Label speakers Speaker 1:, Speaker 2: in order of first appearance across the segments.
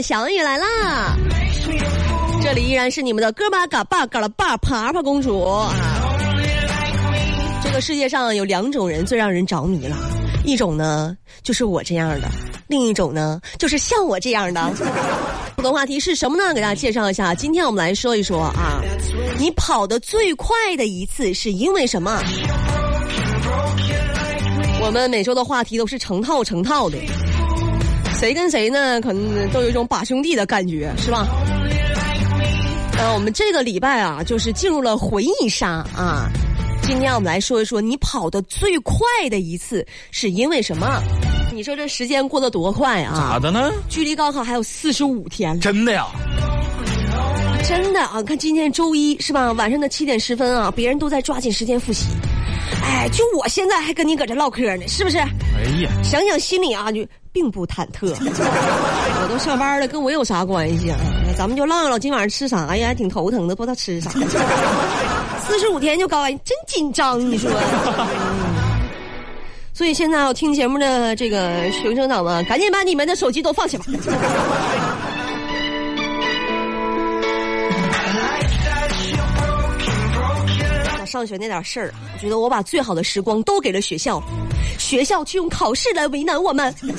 Speaker 1: 小雨来啦！这里依然是你们的哥巴嘎巴嘎了巴爬爬公主啊！这个世界上有两种人最让人着迷了，一种呢就是我这样的，另一种呢就是像我这样的。互动话题是什么呢？给大家介绍一下。今天我们来说一说啊，你跑得最快的一次是因为什么？我们每周的话题都是成套成套的，谁跟谁呢？可能都有一种把兄弟的感觉，是吧？呃，我们这个礼拜啊，就是进入了回忆杀啊。今天我们来说一说你跑的最快的一次是因为什么？你说这时间过得多快啊！
Speaker 2: 咋的呢？
Speaker 1: 距离高考还有四十五天了。
Speaker 2: 真的呀？
Speaker 1: 真的啊！看今天周一是吧？晚上的七点十分啊，别人都在抓紧时间复习。哎，就我现在还跟你搁这唠嗑呢，是不是？
Speaker 2: 哎呀，
Speaker 1: 想想心里啊就并不忐忑。我都上班了，跟我有啥关系啊？咱们就唠唠今晚上吃啥呀？还挺头疼的，不知道吃啥。四十五天就高完，真紧张，你说？所以现在我听节目的这个学生党们，赶紧把你们的手机都放下吧。上学那点事儿，我觉得我把最好的时光都给了学校，学校却用考试来为难我们。嗯，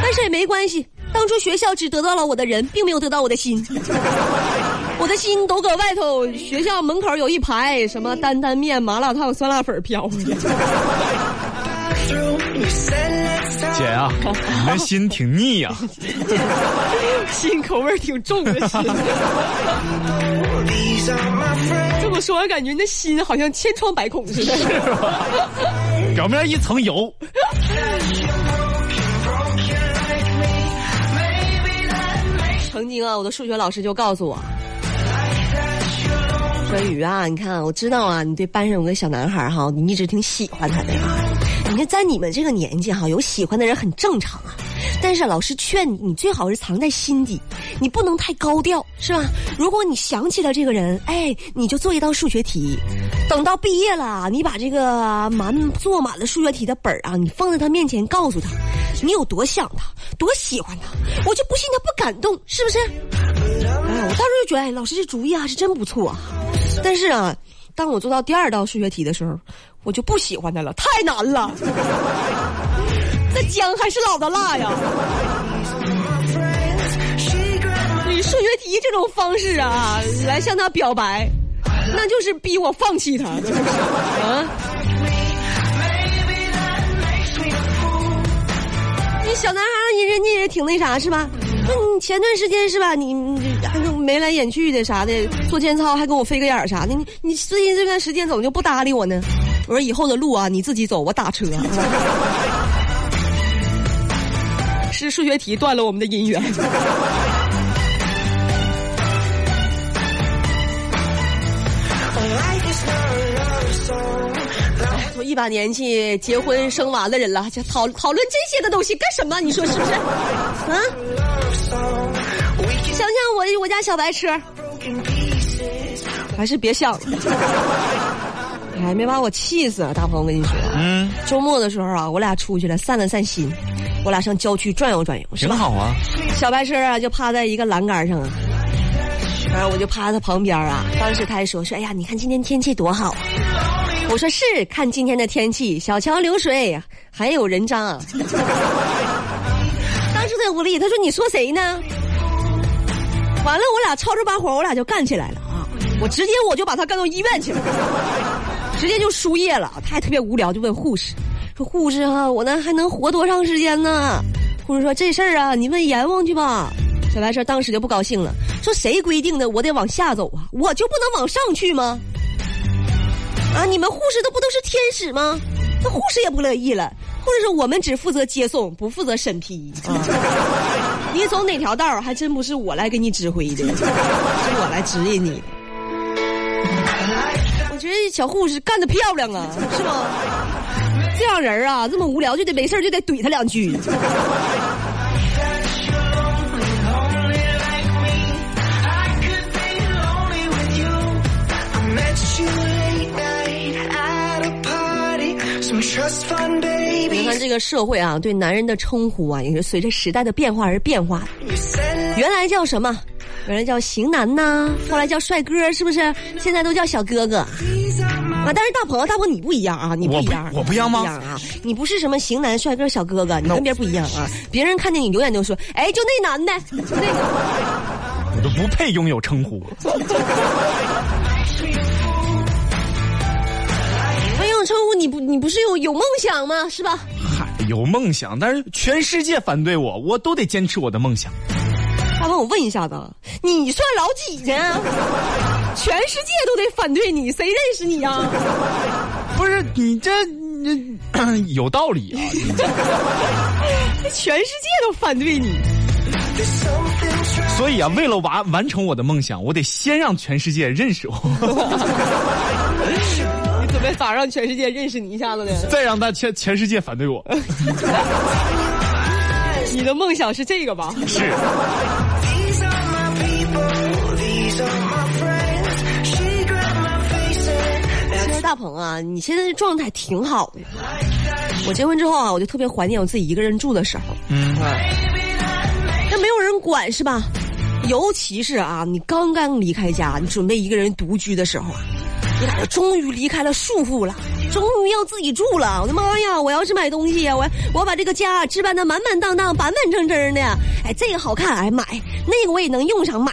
Speaker 1: 但是也没关系，当初学校只得到了我的人，并没有得到我的心。我的心都搁外头，学校门口有一排什么担担面、麻辣烫、酸辣粉飘。
Speaker 2: 姐啊，你的心挺腻呀，
Speaker 1: 心口味挺重的心。这么说，我感觉那心好像千疮百孔似的，
Speaker 2: 表面一层油。
Speaker 1: 曾经啊，我的数学老师就告诉我。说雨啊，你看，我知道啊，你对班上有个小男孩哈，你一直挺喜欢他的啊。你，在你们这个年纪哈，有喜欢的人很正常啊。但是老师劝你，你最好是藏在心底，你不能太高调，是吧？如果你想起了这个人，哎，你就做一道数学题，等到毕业了，你把这个满做满了数学题的本儿啊，你放在他面前，告诉他，你有多想他，多喜欢他，我就不信他不感动，是不是？哎，我当时就觉得，哎，老师这主意啊是真不错。但是啊，当我做到第二道数学题的时候，我就不喜欢他了，太难了。那姜还是老的辣呀！以数学题这种方式啊，来向他表白，那就是逼我放弃他。啊！你小男孩，你人家也挺那啥，是吧？那你前段时间是吧？你还眉来眼去的啥的，做间操还跟我飞个眼啥的。你你最近这段时间怎么就不搭理我呢？我说以后的路啊，你自己走，我打车。是数学题断了我们的姻缘。我一把年纪结婚生娃的人了，就讨讨论这些的东西干什么？你说是不是？啊？想想我我家小白车，还是别想了。哎，没把我气死啊！大鹏，我跟你说，嗯，周末的时候啊，我俩出去了，散了散心，我俩上郊区转悠转悠，
Speaker 2: 挺好啊。
Speaker 1: 小白车啊，就趴在一个栏杆上啊，然后我就趴在他旁边啊。当时他还说说，哎呀，你看今天天气多好。我说是，看今天的天气，小桥流水，还有人渣。当时在屋里，他说：“你说谁呢？”完了，我俩吵吵把火，我俩就干起来了啊！我直接我就把他干到医院去了，直接就输液了。他还特别无聊，就问护士说：“护士啊，我那还能活多长时间呢？”护士说：“这事儿啊，你问阎王去吧。”小白车当时就不高兴了，说：“谁规定的我得往下走啊？我就不能往上去吗？”啊！你们护士都不都是天使吗？那护士也不乐意了，护士说：“我们只负责接送，不负责审批。啊、你走哪条道还真不是我来给你指挥的，是我来指引你的。我觉得小护士干得漂亮啊，是吗？这样人啊，这么无聊就得没事就得怼他两句。你看这个社会啊，对男人的称呼啊，也是随着时代的变化而变化。原来叫什么？原来叫型男呐，后来叫帅哥，是不是？现在都叫小哥哥啊。但是大鹏，大鹏你不一样啊，你不一样，
Speaker 2: 我不一样吗？
Speaker 1: 不一样啊，你不是什么型男、帅哥、小哥哥，你跟别人不一样啊。别人看见你永远都说，哎，就那男的，就那个。
Speaker 2: 我都不配拥有称呼。
Speaker 1: 称呼，你不，你不是有有梦想吗？是吧？
Speaker 2: 嗨，有梦想，但是全世界反对我，我都得坚持我的梦想。
Speaker 1: 大鹏，我问一下子，你算老几呢？全世界都得反对你，谁认识你呀？
Speaker 2: 不是你这你 有道理啊！
Speaker 1: 这 全世界都反对你，
Speaker 2: 所以啊，为了完完成我的梦想，我得先让全世界认识我。
Speaker 1: 你准备咋让全世界认识你一下子呢？
Speaker 2: 再让他全全世界反对我。
Speaker 1: 你的梦想是这个吧？
Speaker 2: 是。
Speaker 1: 大鹏啊，你现在的状态挺好的。我结婚之后啊，我就特别怀念我自己一个人住的时候。嗯，那没有人管是吧？尤其是啊，你刚刚离开家，你准备一个人独居的时候啊，你俩终于离开了束缚了，终于要自己住了。我的妈呀！我要是买东西呀，我我把这个家置办的满满当当、板板正正的。哎，这个好看，哎买；那个我也能用上，买。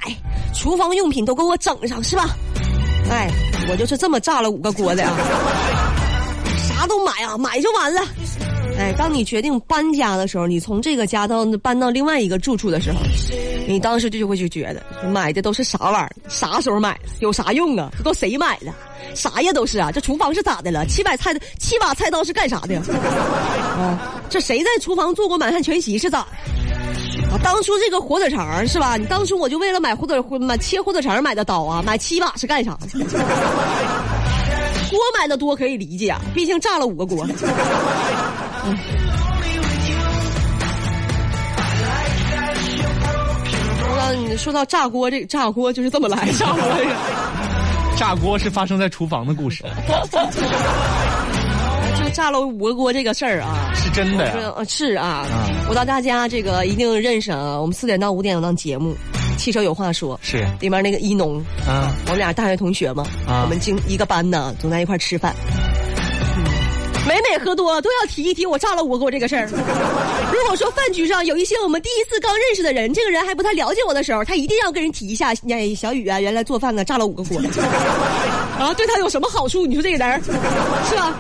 Speaker 1: 厨房用品都给我整上，是吧？哎，我就是这么炸了五个锅的啊！啥都买啊，买就完了。哎，当你决定搬家的时候，你从这个家到搬到另外一个住处的时候，你当时就就会去觉得，买的都是啥玩意儿？啥时候买的？有啥用啊？这都谁买的？啥呀都是啊！这厨房是咋的了？七把菜的七把菜刀是干啥的？啊，这谁在厨房做过满汉全席是咋的？啊，当初这个火腿肠是吧？你当初我就为了买火腿买切火腿肠买的刀啊，买七把是干啥的？锅买的多可以理解啊，毕竟炸了五个锅。嗯 到你说到炸锅，这炸锅就是这么来 炸锅这个。
Speaker 2: 炸锅是发生在厨房的故事。
Speaker 1: 就炸了五个锅这个事儿啊，
Speaker 2: 是真的
Speaker 1: 呀？是啊，我到大家这个一定认识啊。我们四点到五点有档节目，《汽车有话说》
Speaker 2: 是
Speaker 1: 里面那个一农啊，我们俩大学同学嘛，我们经一个班呢，总在一块吃饭。每每喝多都要提一提我炸了五个锅这个事儿。如果说饭局上有一些我们第一次刚认识的人，这个人还不太了解我的时候，他一定要跟人提一下。哎，小雨啊，原来做饭呢炸了五个锅，啊，对他有什么好处？你说这个人是吧？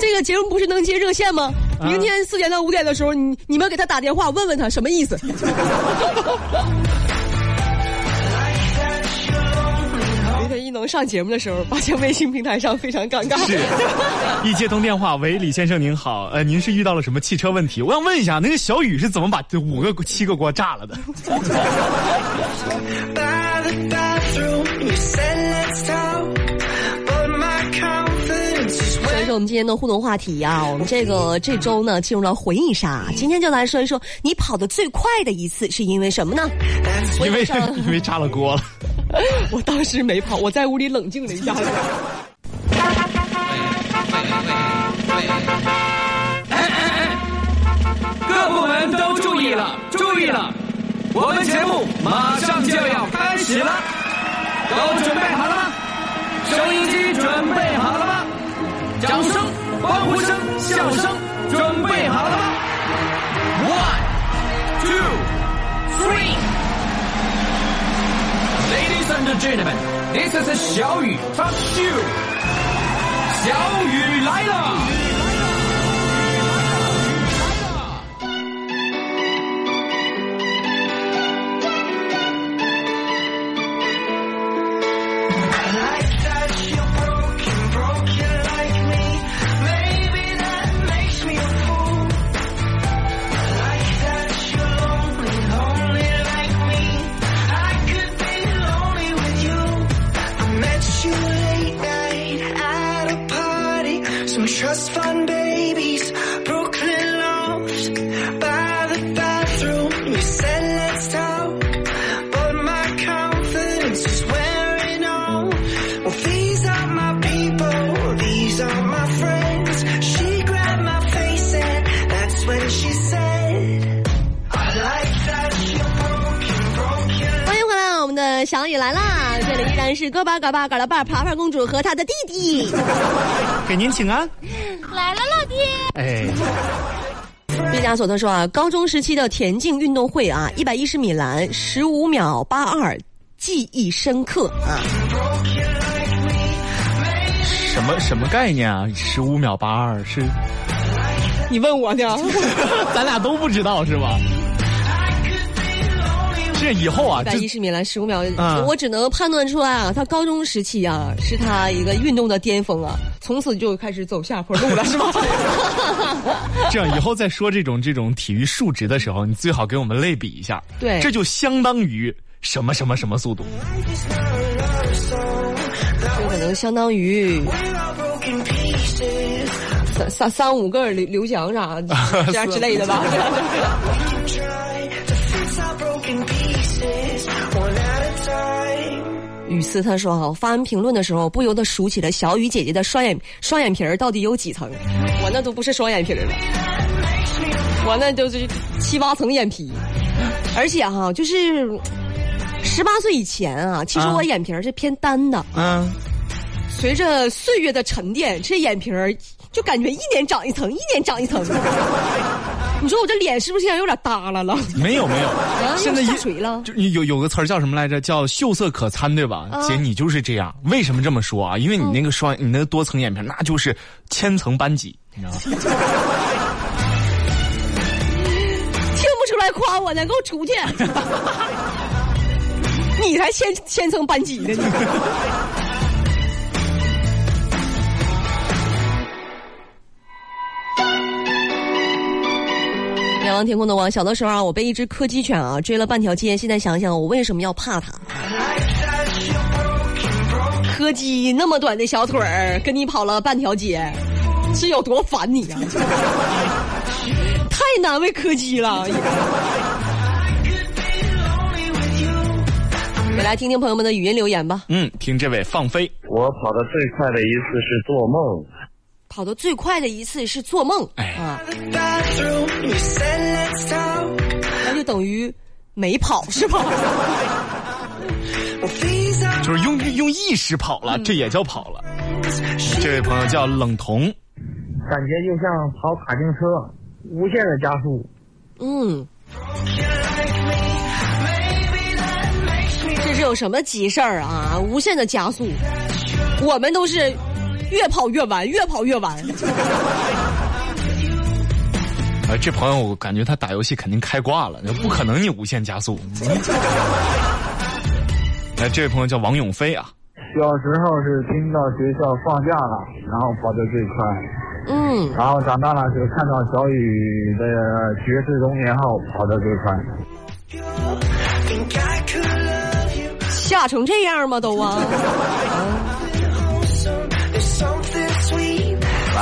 Speaker 1: 这个节目不是能接热线吗？明天四点到五点的时候，你你们给他打电话问问他什么意思。能上节目的时候，发现微信平台上非常尴尬。
Speaker 2: 是，一接通电话，喂，李先生您好，呃，您是遇到了什么汽车问题？我想问一下，那个小雨是怎么把这五个七个锅炸了的？
Speaker 1: 我们今天的互动话题呀，我们这个这周呢进入了回忆杀。今天就来说一说你跑得最快的一次是因为什么呢？
Speaker 2: 因为 因为炸了锅了。
Speaker 1: 我当时没跑，我在屋里冷静了一下。
Speaker 3: 各部门都注意了，注意了，我们节目马上就要开始了，都准备好了吗？收音机准备好了吗？掌声、欢呼声、笑声，准备好了吗？One, two, three. Ladies and gentlemen, this is 小雨 Talk Show。小雨来了。
Speaker 1: 的小雨来啦！这里依然是哥巴嘎巴嘎拉巴爬爬公主和她的弟弟。
Speaker 2: 给您请安。
Speaker 1: 来了，老弟。
Speaker 2: 哎，
Speaker 1: 毕加索他说啊，高中时期的田径运动会啊，一百一十米栏十五秒八二，记忆深刻啊。
Speaker 2: 什么什么概念啊？十五秒八二是？
Speaker 1: 你问我呢？
Speaker 2: 咱俩都不知道是吧？这以后啊，
Speaker 1: 一百一十米栏十五秒，
Speaker 2: 嗯
Speaker 1: 我只能判断出来啊，他高中时期啊是他一个运动的巅峰啊，从此就开始走下坡路了，是吧？
Speaker 2: 这样以后再说这种这种体育数值的时候，你最好给我们类比一下。
Speaker 1: 对
Speaker 2: 这就相当于什么什么什么速度。
Speaker 1: 这可能相当于三三三五个刘刘翔啥这样之类的吧。雨思他说哈，发完评论的时候不由得数起了小雨姐姐的双眼双眼皮儿到底有几层？我那都不是双眼皮儿了，我那都是七八层眼皮，而且哈，就是十八岁以前啊，其实我眼皮儿是偏单的。
Speaker 2: 嗯，
Speaker 1: 随着岁月的沉淀，这眼皮儿就感觉一年长一层，一年长一层。你说我这脸是不是现在有点耷拉了？
Speaker 2: 没有没有，现在一
Speaker 1: 下垂了。
Speaker 2: 就有有个词儿叫什么来着？叫秀色可餐，对吧？
Speaker 1: 啊
Speaker 2: 姐，你就是这样。为什么这么说啊？因为你那个双，你那个多层眼皮，那就是千层班戟，你知道吗？
Speaker 1: 听不出来夸我呢，给我出去！你才千千层班戟呢，你。仰望天空的王，小的时候啊，我被一只柯基犬啊追了半条街。现在想想，我为什么要怕它？柯基那么短的小腿儿，跟你跑了半条街，是有多烦你啊、太难为柯基了。我来听听朋友们的语音留言吧。
Speaker 2: 嗯，听这位放飞，
Speaker 4: 我跑的最快的一次是做梦，
Speaker 1: 跑得最快的一次是做梦，
Speaker 2: 哎
Speaker 1: 啊，那就等于没跑是吧？
Speaker 2: 就是用用意识跑了，这也叫跑了。这位朋友叫冷童，
Speaker 4: 感觉就像跑卡丁车，无限的加速。
Speaker 1: 嗯，这是有什么急事儿啊？无限的加速，我们都是越跑越晚，越跑越晚。
Speaker 2: 啊，这朋友我感觉他打游戏肯定开挂了，不可能你无限加速。来，这位朋友叫王永飞啊，
Speaker 4: 小时候是听到学校放假了，然后跑得最快，
Speaker 1: 嗯，
Speaker 4: 然后长大了是看到小雨的绝世容颜后跑得最快。
Speaker 1: 吓成这样吗？都啊！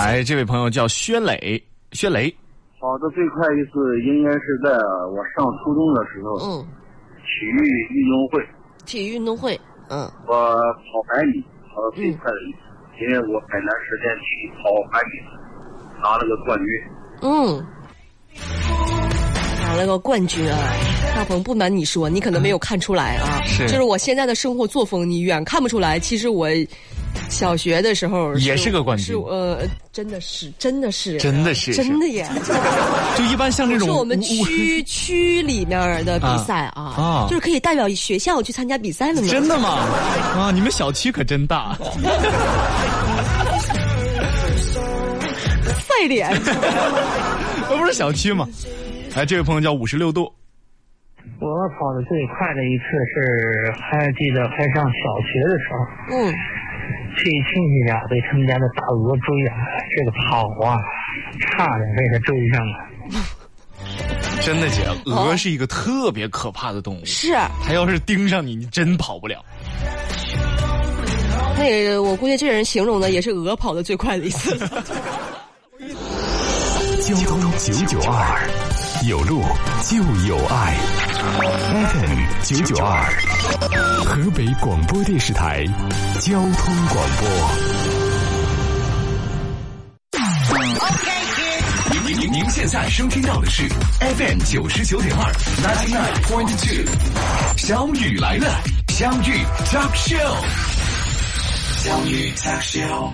Speaker 2: 来，这位朋友叫薛磊，薛磊，
Speaker 4: 跑的最快一次应该是在我上初中的时候，
Speaker 1: 嗯，
Speaker 4: 体育运动会，
Speaker 1: 体育运动会，嗯
Speaker 4: 我跑百米跑的最快的一次，因为我海南实践区跑百米拿了个冠军。
Speaker 1: 嗯，拿了个冠军啊！大鹏，不瞒你说，你可能没有看出来啊，
Speaker 2: 是
Speaker 1: 就是我现在的生活作风，你远看不出来。其实我小学的时候
Speaker 2: 也是个冠军
Speaker 1: 是呃，真的是，真的是，
Speaker 2: 真的是
Speaker 1: 真的耶！
Speaker 2: 就一般像这种
Speaker 1: 是我们区区里面的比赛啊，
Speaker 2: 啊
Speaker 1: 就是可以代表学校去参加比赛的呢。
Speaker 2: 真的吗？啊，你们小区可真大。
Speaker 1: 赛脸，
Speaker 2: 那 不是小区吗？哎，这位朋友叫五十六度，
Speaker 5: 我跑的最快的一次是还记得还上小学的时候，
Speaker 1: 嗯，
Speaker 5: 去亲戚家被他们家的大鹅追啊，这个跑啊，差点被他追上了。
Speaker 2: 真的姐，鹅是一个特别可怕的动物，
Speaker 1: 是
Speaker 2: 它要是盯上你，你真跑不了。
Speaker 1: 那个，我估计这人形容的也是鹅跑的最快的一次。
Speaker 6: 交通九九二，有路就有爱。FM 九九二，河北广播电视台交通广播。您您您您现在收听到的是 FM 九十九点二，ninety nine point two，小雨来了。相遇 Talk Show，相遇 Talk Show。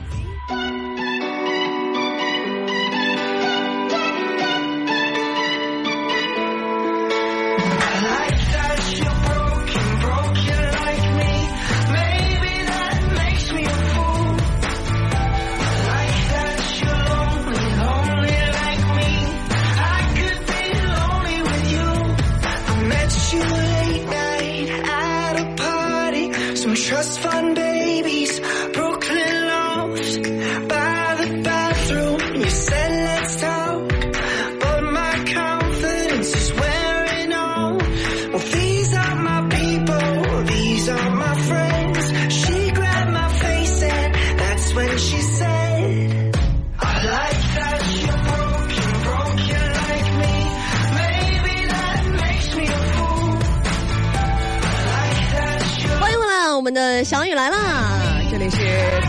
Speaker 1: 的小雨来啦！这里是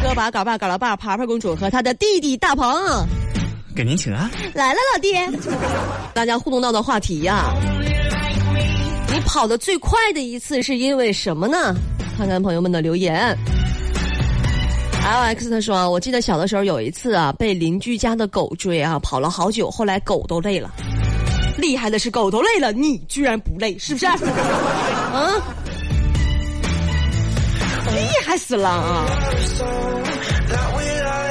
Speaker 1: 哥把嘎巴嘎老爸爬爬公主和她的弟弟大鹏，
Speaker 2: 给您请安。
Speaker 1: 来了，老弟。大家互动到的话题呀，你跑得最快的一次是因为什么呢？看看朋友们的留言。L X 他说，我记得小的时候有一次啊，被邻居家的狗追啊，跑了好久，后来狗都累了。厉害的是狗都累了，你居然不累，是不是？啊？厉害死了啊！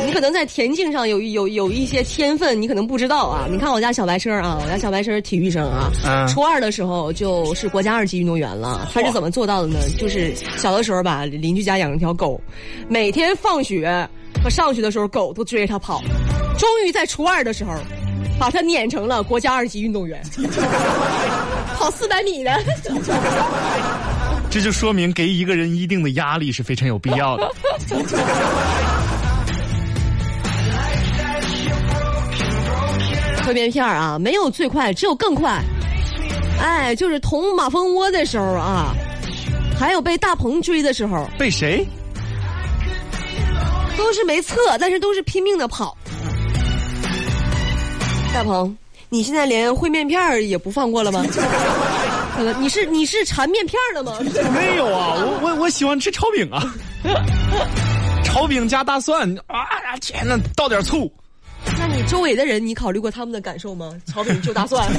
Speaker 1: 你可能在田径上有有有一些天分，你可能不知道啊。你看我家小白车啊，我家小白车体育生啊，初二的时候就是国家二级运动员了。他是怎么做到的呢？就是小的时候吧，邻居家养了条狗，每天放学和上学的时候，狗都追着他跑。终于在初二的时候，把他撵成了国家二级运动员，跑四百米的。
Speaker 2: 这就说明给一个人一定的压力是非常有必要的。
Speaker 1: 推面片啊，没有最快，只有更快。哎，就是捅马蜂窝的时候啊，还有被大鹏追的时候。
Speaker 2: 被谁？
Speaker 1: 都是没测，但是都是拼命的跑。大鹏，你现在连烩面片儿也不放过了吗？你是你是馋面片了吗？
Speaker 2: 没有啊，我我我喜欢吃炒饼啊，炒饼加大蒜啊！天呐，倒点醋。
Speaker 1: 那你周围的人，你考虑过他们的感受吗？炒饼就大蒜。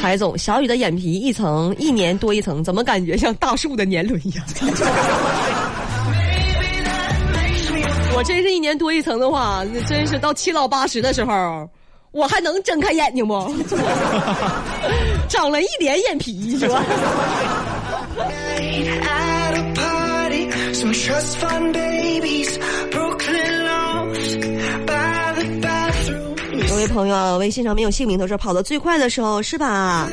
Speaker 1: 海总，小雨的眼皮一层一年多一层，怎么感觉像大树的年轮一样？我真是一年多一层的话，那真是到七老八十的时候。我还能睁开眼睛不？长了一脸眼皮是吧？有位朋友微信上没有姓名，他说跑得最快的时候是吧？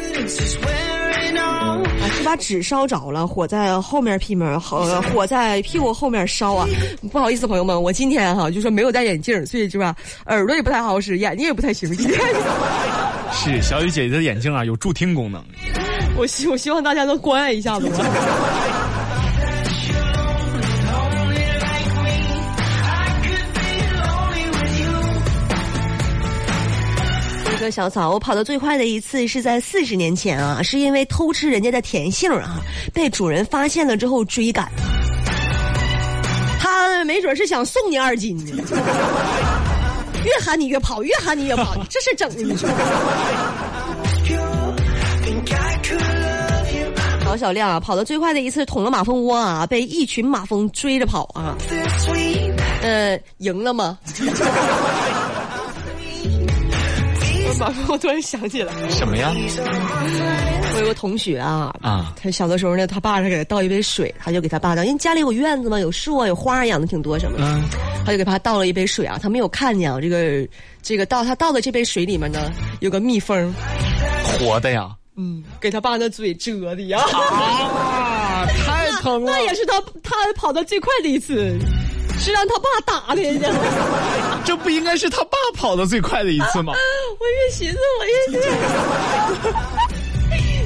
Speaker 1: 是把纸烧着了，火在后面屁门，火火在屁股后面烧啊！不好意思，朋友们，我今天哈就说没有戴眼镜，所以是吧，耳朵也不太好使，眼睛也不太行。
Speaker 2: 是小雨姐姐的眼镜啊，有助听功能。
Speaker 1: 我希我希望大家能关爱一下子我。小草，我跑得最快的一次是在四十年前啊，是因为偷吃人家的甜杏啊，被主人发现了之后追赶。他没准是想送你二斤呢，越喊你越跑，越喊你越跑，这是整的你说。老小亮啊，跑得最快的一次捅了马蜂窝啊，被一群马蜂追着跑啊，呃，赢了吗？我突然想起来
Speaker 2: 什么呀？
Speaker 1: 我有个同学啊，
Speaker 2: 啊，
Speaker 1: 他小的时候呢，他爸是给他倒一杯水，他就给他爸倒，因为家里有院子嘛，有树啊，有花养的挺多什么，嗯，他就给他倒了一杯水啊，他没有看见啊，这个这个倒他倒的这杯水里面呢，有个蜜蜂，
Speaker 2: 活的呀，
Speaker 1: 嗯，给他爸那嘴蛰的呀，
Speaker 2: 啊，太疼了，
Speaker 1: 那也是他他跑的最快的一次。是让他爸打的，
Speaker 2: 这不应该是他爸跑的最快的一次吗？
Speaker 1: 我越寻思我越……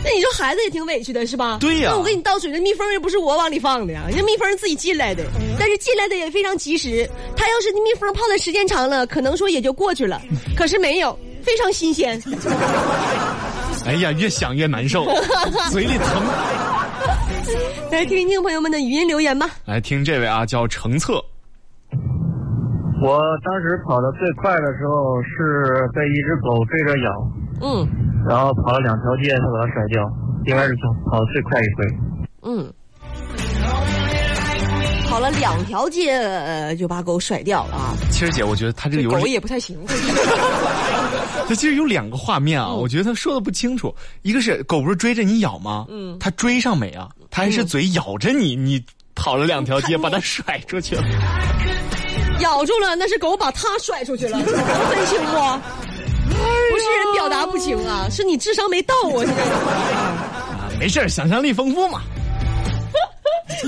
Speaker 1: 那你说孩子也挺委屈的是吧？
Speaker 2: 对呀。
Speaker 1: 那我给你倒水，那蜜蜂又不是我往里放的呀，人家蜜蜂自己进来的，但是进来的也非常及时。他要是蜜蜂泡的时间长了，可能说也就过去了，可是没有，非常新鲜。
Speaker 2: 哎呀，越想越难受，嘴里疼。
Speaker 1: 来听一听朋友们的语音留言吧。
Speaker 2: 来听这位啊，叫程策，
Speaker 5: 我当时跑的最快的时候是被一只狗追着咬，
Speaker 1: 嗯
Speaker 5: 然后跑了两条街才把它甩掉，应该是跑得最快一回。
Speaker 1: 嗯，跑了两条街呃就把狗甩掉了啊！
Speaker 2: 其实姐，我觉得他这个有
Speaker 1: 狗也不太行。
Speaker 2: 它其实有两个画面啊，我觉得他说的不清楚。一个是狗不是追着你咬吗？
Speaker 1: 嗯
Speaker 2: 它追上没啊？它还是嘴咬着你，你跑了两条街，把它甩出去了。
Speaker 1: 咬住了，那是狗把它甩出去了，能分清不？不是人表达不清啊，是你智商没到啊！现在
Speaker 2: 啊，没事儿想象力丰富嘛。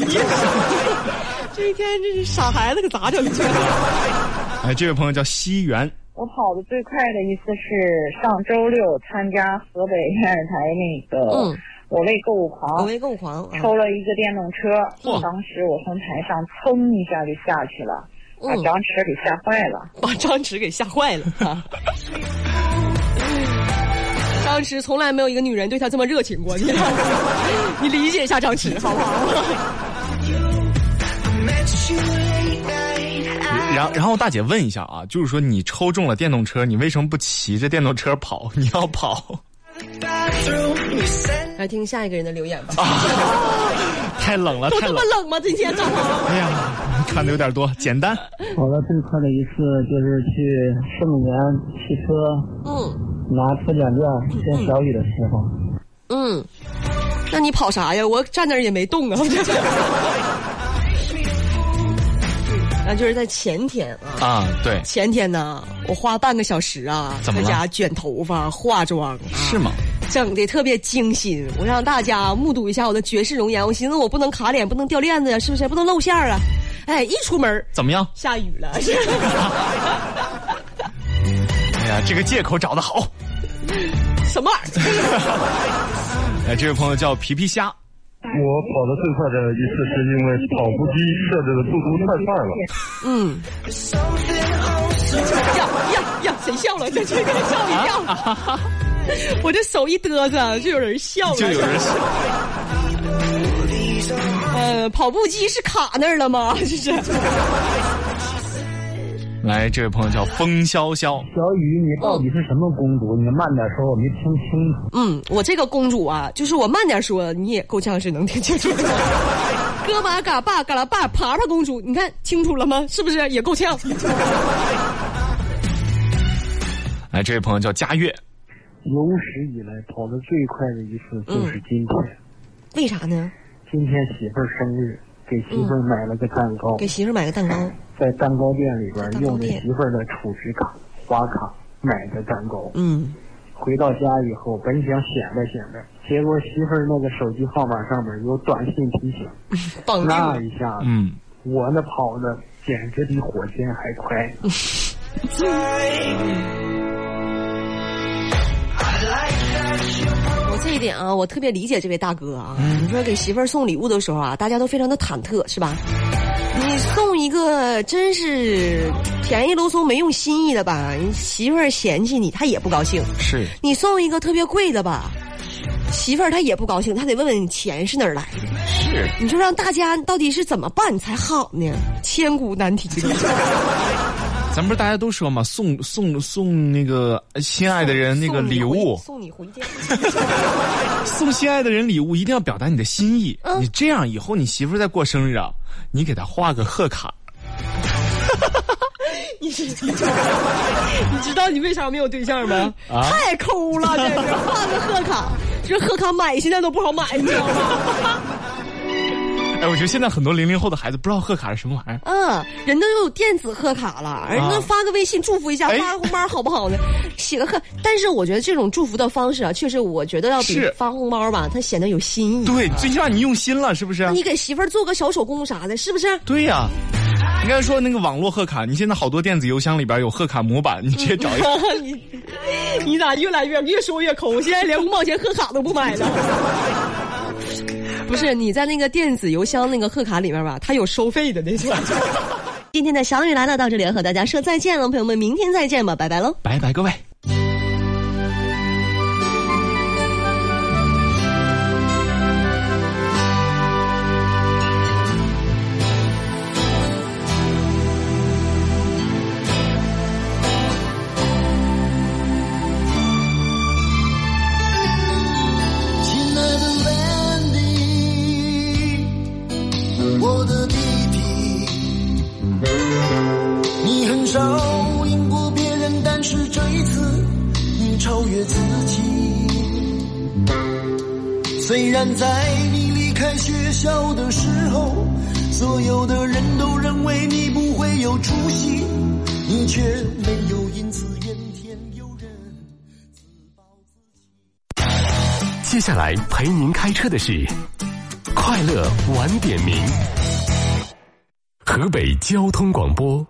Speaker 1: 这一天这是傻孩子可咋整去了？
Speaker 2: 哎，这位朋友叫西元，
Speaker 7: 我跑的最快的一次是上周六参加河北电视台那个
Speaker 1: 嗯
Speaker 7: 我为购物狂我，
Speaker 1: 为购物狂啊！
Speaker 7: 抽了一个电动车，
Speaker 2: 嚯
Speaker 7: 当时我从台上噌一下就下去了，把
Speaker 1: 嗯
Speaker 7: 张弛给吓坏了。
Speaker 1: 把张弛给吓坏了啊！张弛从来没有一个女人对他这么热情过，你？你理解一下张弛好不好？
Speaker 2: 然后然后大姐问一下啊，就是说你抽中了电动车，你为什么不骑着电动车跑？你要跑
Speaker 1: 来听下一个人的留言吧。
Speaker 2: 太冷了，
Speaker 1: 都这
Speaker 2: 太冷了。
Speaker 1: 么冷吗？今天早上？
Speaker 2: 哎呀，穿的有点多，简单。
Speaker 5: 跑得最快的一次就是去盛源汽车
Speaker 1: 嗯
Speaker 5: 拿车检证见小雨的时候，
Speaker 1: 嗯，那你跑啥呀？我站那儿也没动啊。那就是在前天啊，
Speaker 2: 啊，对，
Speaker 1: 前天呢，我花半个小时啊，在家卷头发、化妆，啊
Speaker 2: 是吗？
Speaker 1: 整的特别精心。我让大家目睹一下我的绝世容颜。我寻思我不能卡脸，不能掉链子呀，是不是？不能露馅儿啊！哎，一出门
Speaker 2: 怎么样？
Speaker 1: 下雨了，
Speaker 2: 哎呀，这个借口找得好。
Speaker 1: 什么玩意儿？
Speaker 2: 哎，这位朋友叫皮皮虾，
Speaker 8: 我跑得最快的一次是因为跑步机设置的速度太快了。
Speaker 1: 嗯。呀呀呀！谁笑了？这这个吓我一跳。我这手一嘚瑟，就有人笑了。
Speaker 2: 就有人笑。
Speaker 1: 呃，跑步机是卡那儿了吗？这是。
Speaker 2: 来，这位朋友叫风潇潇，
Speaker 5: 小雨，你到底是什么公主？你慢点说，我没听清楚。
Speaker 1: 嗯，我这个公主啊，就是我慢点说，你也够呛是能听清楚的。哥巴嘎巴嘎拉巴，爬爬公主，你看清楚了吗？是不是也够呛？
Speaker 2: 来，这位朋友叫佳悦，
Speaker 5: 有史以来跑得最快的一次就是今天。
Speaker 1: 为啥呢？
Speaker 5: 今天媳妇儿生日，给媳妇儿买了个蛋糕，
Speaker 1: 给媳妇儿买个蛋糕。
Speaker 5: 在蛋糕店里边用着媳妇儿的储值卡、花卡买的蛋糕。
Speaker 1: 嗯，
Speaker 5: 回到家以后，本想显摆显摆，结果媳妇儿那个手机号码上面有短信提醒，那。一下子，
Speaker 2: 嗯，
Speaker 5: 我那跑的简直比火箭还快。
Speaker 1: 这一点啊，我特别理解这位大哥啊。你说给媳妇儿送礼物的时候啊，大家都非常的忐忑，是吧？你送一个真是便宜喽嗖、没用心意的吧，你媳妇儿嫌弃你，她也不高兴。
Speaker 2: 是
Speaker 1: 你送一个特别贵的吧，媳妇儿她也不高兴，她得问问你钱是哪儿来的。
Speaker 2: 是，
Speaker 1: 你说让大家到底是怎么办才好呢？千古难题。
Speaker 2: 咱不是大家都说嘛，送送送那个心爱的人那个礼物，
Speaker 1: 送你回家。
Speaker 2: 送心爱的人礼物一定要表达你的心意。
Speaker 1: 嗯
Speaker 2: 你这样以后你媳妇儿在过生日啊，你给她画个贺卡。
Speaker 1: 你是你知道你为啥没有对象吗？
Speaker 2: 啊
Speaker 1: 太抠了，这是画个贺卡，这贺卡买现在都不好买，你知道吗？
Speaker 2: 哎，我觉得现在很多零零后的孩子不知道贺卡是什么玩意儿。
Speaker 1: 嗯，人都有电子贺卡了，人家发个微信祝福一下，
Speaker 2: 哎
Speaker 1: 发个红包好不好呢？写个贺，但是我觉得这种祝福的方式啊，确实我觉得要比
Speaker 2: 是
Speaker 1: 发红包吧，它显得有新意。
Speaker 2: 对，最起码你用心了，是不是？
Speaker 1: 你给媳妇儿做个小手工啥的，是不是？
Speaker 2: 对呀、你刚才说那个网络贺卡，你现在好多电子邮箱里边有贺卡模板，你直接找一 个。
Speaker 1: 你你咋越来越越说越抠？我现在连五毛钱贺卡都不买了。不是你在那个电子邮箱那个贺卡里面吧，它有收费的那种。今天的小雨来了，到这里要和大家说再见了，朋友们，明天再见吧，拜拜喽。
Speaker 2: 拜拜，各位。
Speaker 9: 在你离开学校的时候，所有的人都认为你不会有出息，你却没有因此怨天尤人。
Speaker 6: 自暴自弃接下来陪您开车的是快乐晚点名，河北交通广播